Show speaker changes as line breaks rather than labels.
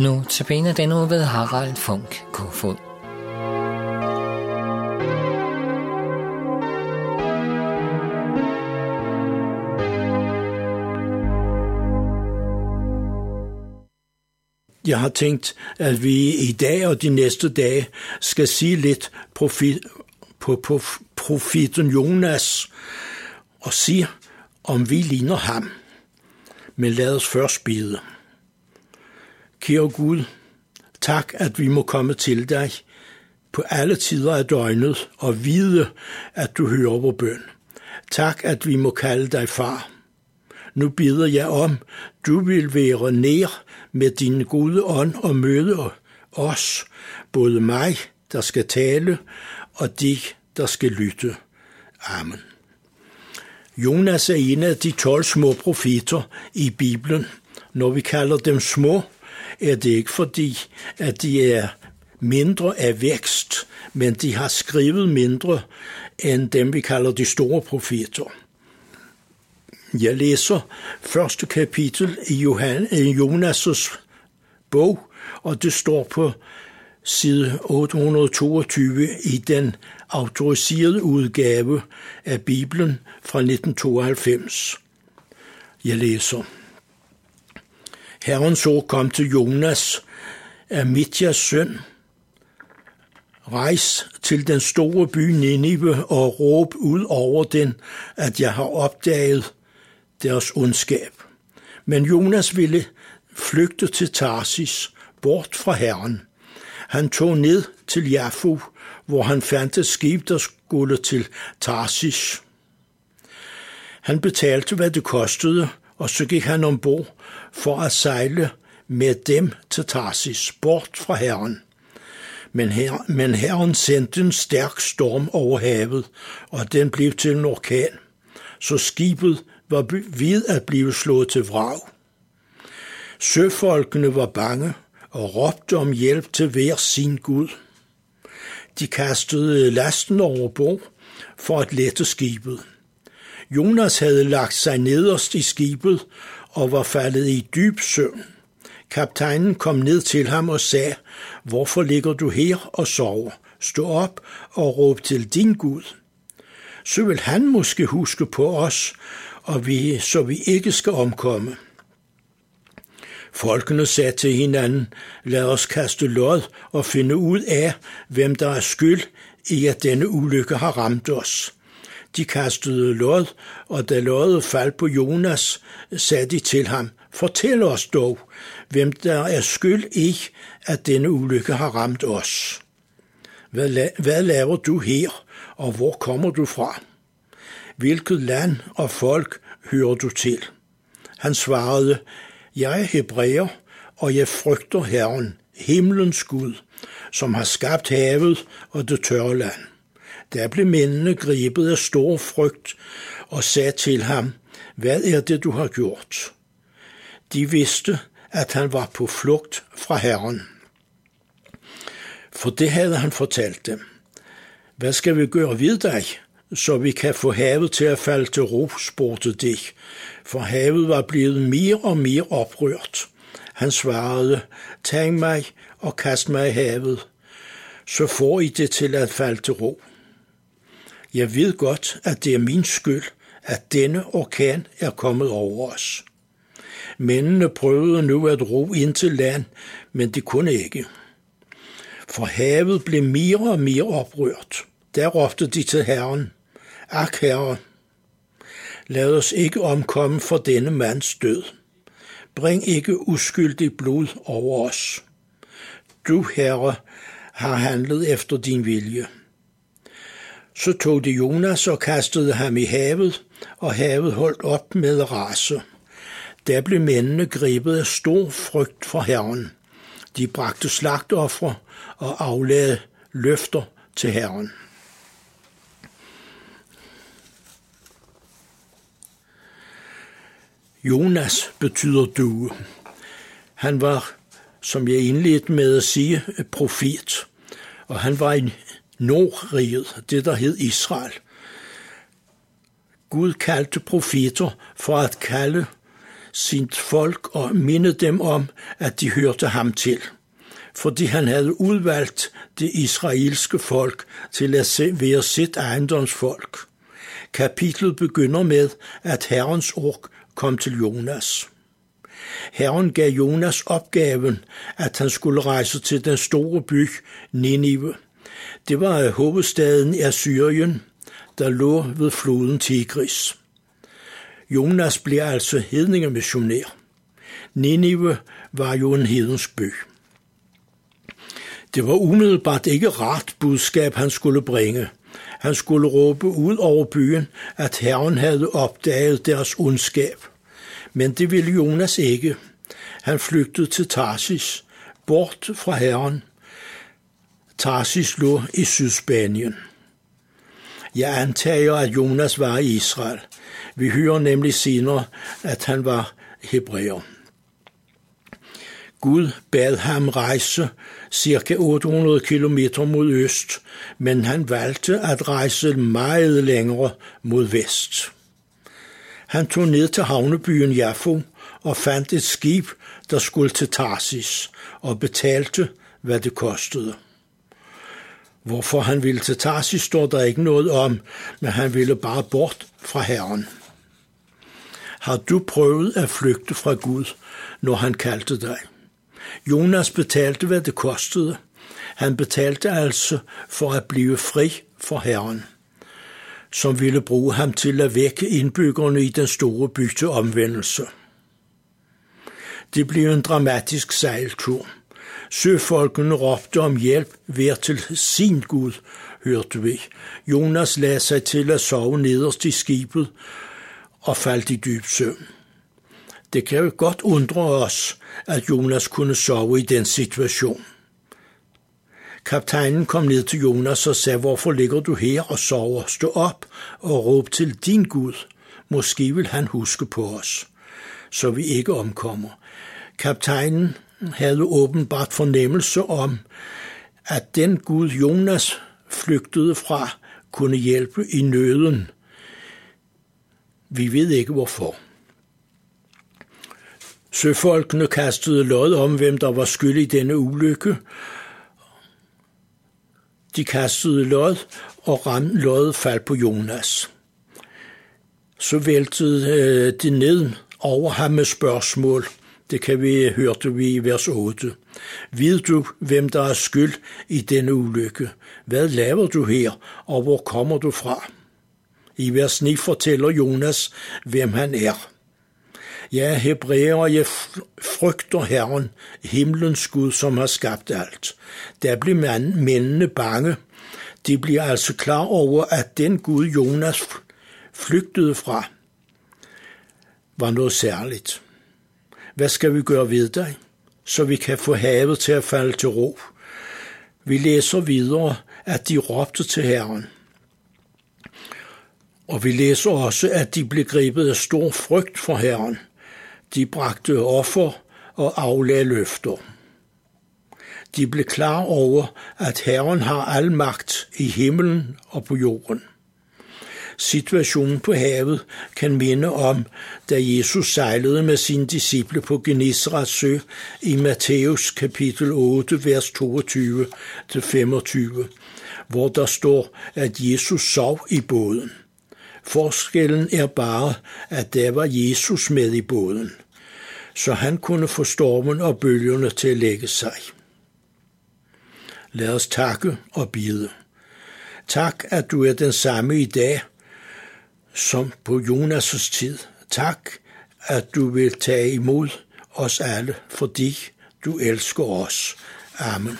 Nu tabiner den uge ved Harald Funk Kofod.
Jeg har tænkt, at vi i dag og de næste dage skal sige lidt profit, på, på profeten Jonas og sige, om vi ligner ham. Men lad os først bide. Kære Gud, tak, at vi må komme til dig på alle tider af døgnet og vide, at du hører vores bøn. Tak, at vi må kalde dig far. Nu beder jeg om, du vil være nær med din gode ånd og møde os, både mig, der skal tale, og de, der skal lytte. Amen. Jonas er en af de 12 små profeter i Bibelen. Når vi kalder dem små, er det ikke fordi, at de er mindre af vækst, men de har skrevet mindre end dem, vi kalder de store profeter. Jeg læser første kapitel i Jonas' bog, og det står på side 822 i den autoriserede udgave af Bibelen fra 1992. Jeg læser. Herrens ord kom til Jonas, Amitjas søn. Rejs til den store by Ninive og råb ud over den, at jeg har opdaget deres ondskab. Men Jonas ville flygte til Tarsis, bort fra Herren. Han tog ned til Jaffu, hvor han fandt et skib, der skulle til Tarsis. Han betalte, hvad det kostede, og så gik han ombord for at sejle med dem til Tarsis, bort fra Herren. Men, her, men Herren sendte en stærk storm over havet, og den blev til en orkan, så skibet var ved at blive slået til vrag. Søfolkene var bange og råbte om hjælp til hver sin Gud. De kastede lasten over bord for at lette skibet. Jonas havde lagt sig nederst i skibet og var faldet i dyb søvn. Kaptajnen kom ned til ham og sagde, hvorfor ligger du her og sover? Stå op og råb til din Gud. Så vil han måske huske på os, og vi, så vi ikke skal omkomme. Folkene sagde til hinanden, lad os kaste lod og finde ud af, hvem der er skyld i, at denne ulykke har ramt os. De kastede lod, og da loddet faldt på Jonas, sagde de til ham, fortæl os dog, hvem der er skyld i, at denne ulykke har ramt os. Hvad, la- hvad laver du her, og hvor kommer du fra? Hvilket land og folk hører du til? Han svarede, jeg er hebræer, og jeg frygter Herren, himlens Gud, som har skabt havet og det tørre land. Der blev mændene grebet af stor frygt og sagde til ham, hvad er det, du har gjort? De vidste, at han var på flugt fra Herren. For det havde han fortalt dem. Hvad skal vi gøre ved dig, så vi kan få havet til at falde til ro, spurgte de, for havet var blevet mere og mere oprørt. Han svarede, tag mig og kast mig i havet, så får I det til at falde til ro. Jeg ved godt, at det er min skyld, at denne orkan er kommet over os. Mændene prøvede nu at ro ind til land, men det kunne ikke. For havet blev mere og mere oprørt. Der råbte de til Herren, Ak, Herre, lad os ikke omkomme for denne mands død. Bring ikke uskyldig blod over os. Du, Herre, har handlet efter din vilje. Så tog de Jonas og kastede ham i havet, og havet holdt op med rase. Der blev mændene grebet af stor frygt for Herren. De bragte slagtoffre og aflagde løfter til Herren. Jonas betyder due. Han var, som jeg indledte med at sige, profet, og han var en Nordriget, det der hed Israel. Gud kaldte profeter for at kalde sit folk og minde dem om, at de hørte ham til, fordi han havde udvalgt det israelske folk til at være sit ejendomsfolk. Kapitlet begynder med, at Herrens ord kom til Jonas. Herren gav Jonas opgaven, at han skulle rejse til den store by Ninive. Det var hovedstaden i Assyrien, der lå ved floden Tigris. Jonas blev altså hedningemissionær. Ninive var jo en hedensk by. Det var umiddelbart ikke ret budskab, han skulle bringe. Han skulle råbe ud over byen, at Herren havde opdaget deres ondskab. Men det ville Jonas ikke. Han flygtede til Tarsis, bort fra Herren. Tarsis lå i Sydspanien. Jeg antager, at Jonas var i Israel. Vi hører nemlig senere, at han var hebræer. Gud bad ham rejse cirka 800 km mod øst, men han valgte at rejse meget længere mod vest. Han tog ned til havnebyen Jaffo og fandt et skib, der skulle til Tarsis, og betalte, hvad det kostede. Hvorfor han ville til Tarsis, står der ikke noget om, men han ville bare bort fra Herren. Har du prøvet at flygte fra Gud, når han kaldte dig? Jonas betalte, hvad det kostede. Han betalte altså for at blive fri for Herren, som ville bruge ham til at vække indbyggerne i den store by til omvendelse. Det blev en dramatisk sejltur. Søfolkene råbte om hjælp hver til sin Gud, hørte vi. Jonas lagde sig til at sove nederst i skibet og faldt i dyb søvn. Det kan jo godt undre os, at Jonas kunne sove i den situation. Kaptajnen kom ned til Jonas og sagde, hvorfor ligger du her og sover? Stå op og råb til din Gud. Måske vil han huske på os, så vi ikke omkommer. Kaptajnen havde åbenbart fornemmelse om, at den Gud Jonas flygtede fra, kunne hjælpe i nøden. Vi ved ikke hvorfor. Søfolkene kastede lod om, hvem der var skyld i denne ulykke. De kastede lod, og ram lod faldt på Jonas. Så væltede øh, de ned over ham med spørgsmål. Det kan vi hørte vi i vers 8. Ved du, hvem der er skyld i denne ulykke? Hvad laver du her, og hvor kommer du fra? I vers 9 fortæller Jonas, hvem han er. Ja, hebræer, jeg frygter Herren, himlens Gud, som har skabt alt. Der bliver mændene bange. De bliver altså klar over, at den Gud, Jonas flygtede fra, var noget særligt. Hvad skal vi gøre ved dig, så vi kan få havet til at falde til ro? Vi læser videre, at de råbte til Herren. Og vi læser også, at de blev grebet af stor frygt for Herren. De bragte offer og aflagde løfter. De blev klar over, at Herren har al magt i himlen og på jorden. Situationen på havet kan minde om, da Jesus sejlede med sine disciple på Genesarets sø i Matthæus kapitel 8, vers 22-25, hvor der står, at Jesus sov i båden. Forskellen er bare, at der var Jesus med i båden, så han kunne få stormen og bølgerne til at lægge sig. Lad os takke og bide. Tak, at du er den samme i dag, som på Jonas' tid. Tak, at du vil tage imod os alle, fordi du elsker os. Amen.